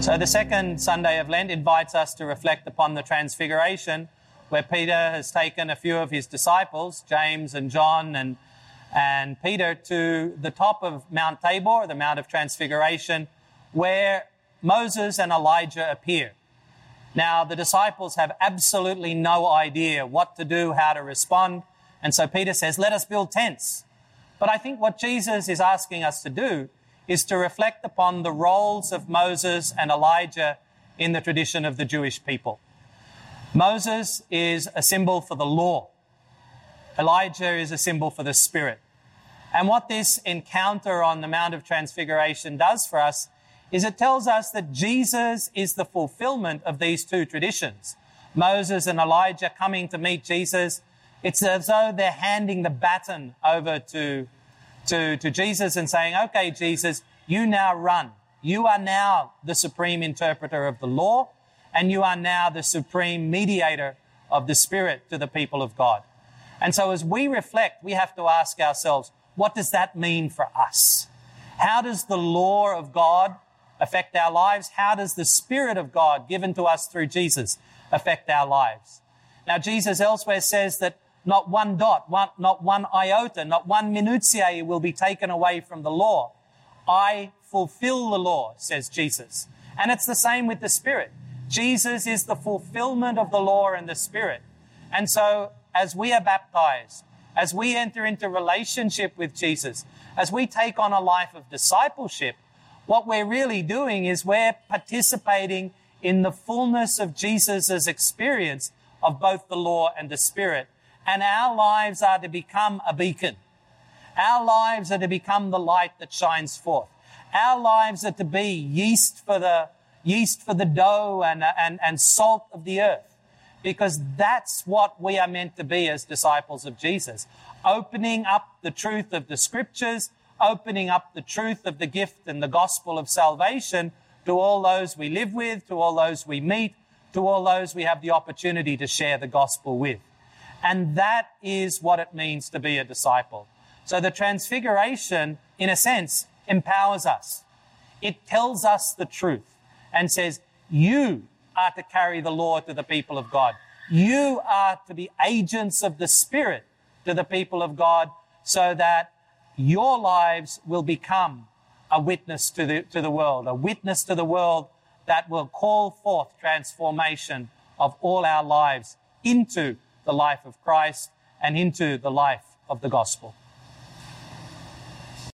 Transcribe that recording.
So, the second Sunday of Lent invites us to reflect upon the Transfiguration, where Peter has taken a few of his disciples, James and John and, and Peter, to the top of Mount Tabor, the Mount of Transfiguration, where Moses and Elijah appear. Now, the disciples have absolutely no idea what to do, how to respond. And so Peter says, let us build tents. But I think what Jesus is asking us to do is to reflect upon the roles of Moses and Elijah in the tradition of the Jewish people. Moses is a symbol for the law. Elijah is a symbol for the Spirit. And what this encounter on the Mount of Transfiguration does for us is it tells us that Jesus is the fulfillment of these two traditions. Moses and Elijah coming to meet Jesus. It's as though they're handing the baton over to, to, to Jesus and saying, okay, Jesus, you now run. You are now the supreme interpreter of the law, and you are now the supreme mediator of the Spirit to the people of God. And so as we reflect, we have to ask ourselves, what does that mean for us? How does the law of God affect our lives? How does the Spirit of God given to us through Jesus affect our lives? Now, Jesus elsewhere says that not one dot, one, not one iota, not one minutiae will be taken away from the law. I fulfill the law, says Jesus. And it's the same with the Spirit. Jesus is the fulfillment of the law and the Spirit. And so, as we are baptized, as we enter into relationship with Jesus, as we take on a life of discipleship, what we're really doing is we're participating in the fullness of Jesus' experience of both the law and the Spirit. And our lives are to become a beacon. Our lives are to become the light that shines forth. Our lives are to be yeast for the, yeast for the dough and, and, and salt of the earth. Because that's what we are meant to be as disciples of Jesus. Opening up the truth of the scriptures, opening up the truth of the gift and the gospel of salvation to all those we live with, to all those we meet, to all those we have the opportunity to share the gospel with. And that is what it means to be a disciple. So the transfiguration, in a sense, empowers us. It tells us the truth and says, you are to carry the law to the people of God. You are to be agents of the Spirit to the people of God so that your lives will become a witness to the, to the world, a witness to the world that will call forth transformation of all our lives into the life of Christ and into the life of the gospel.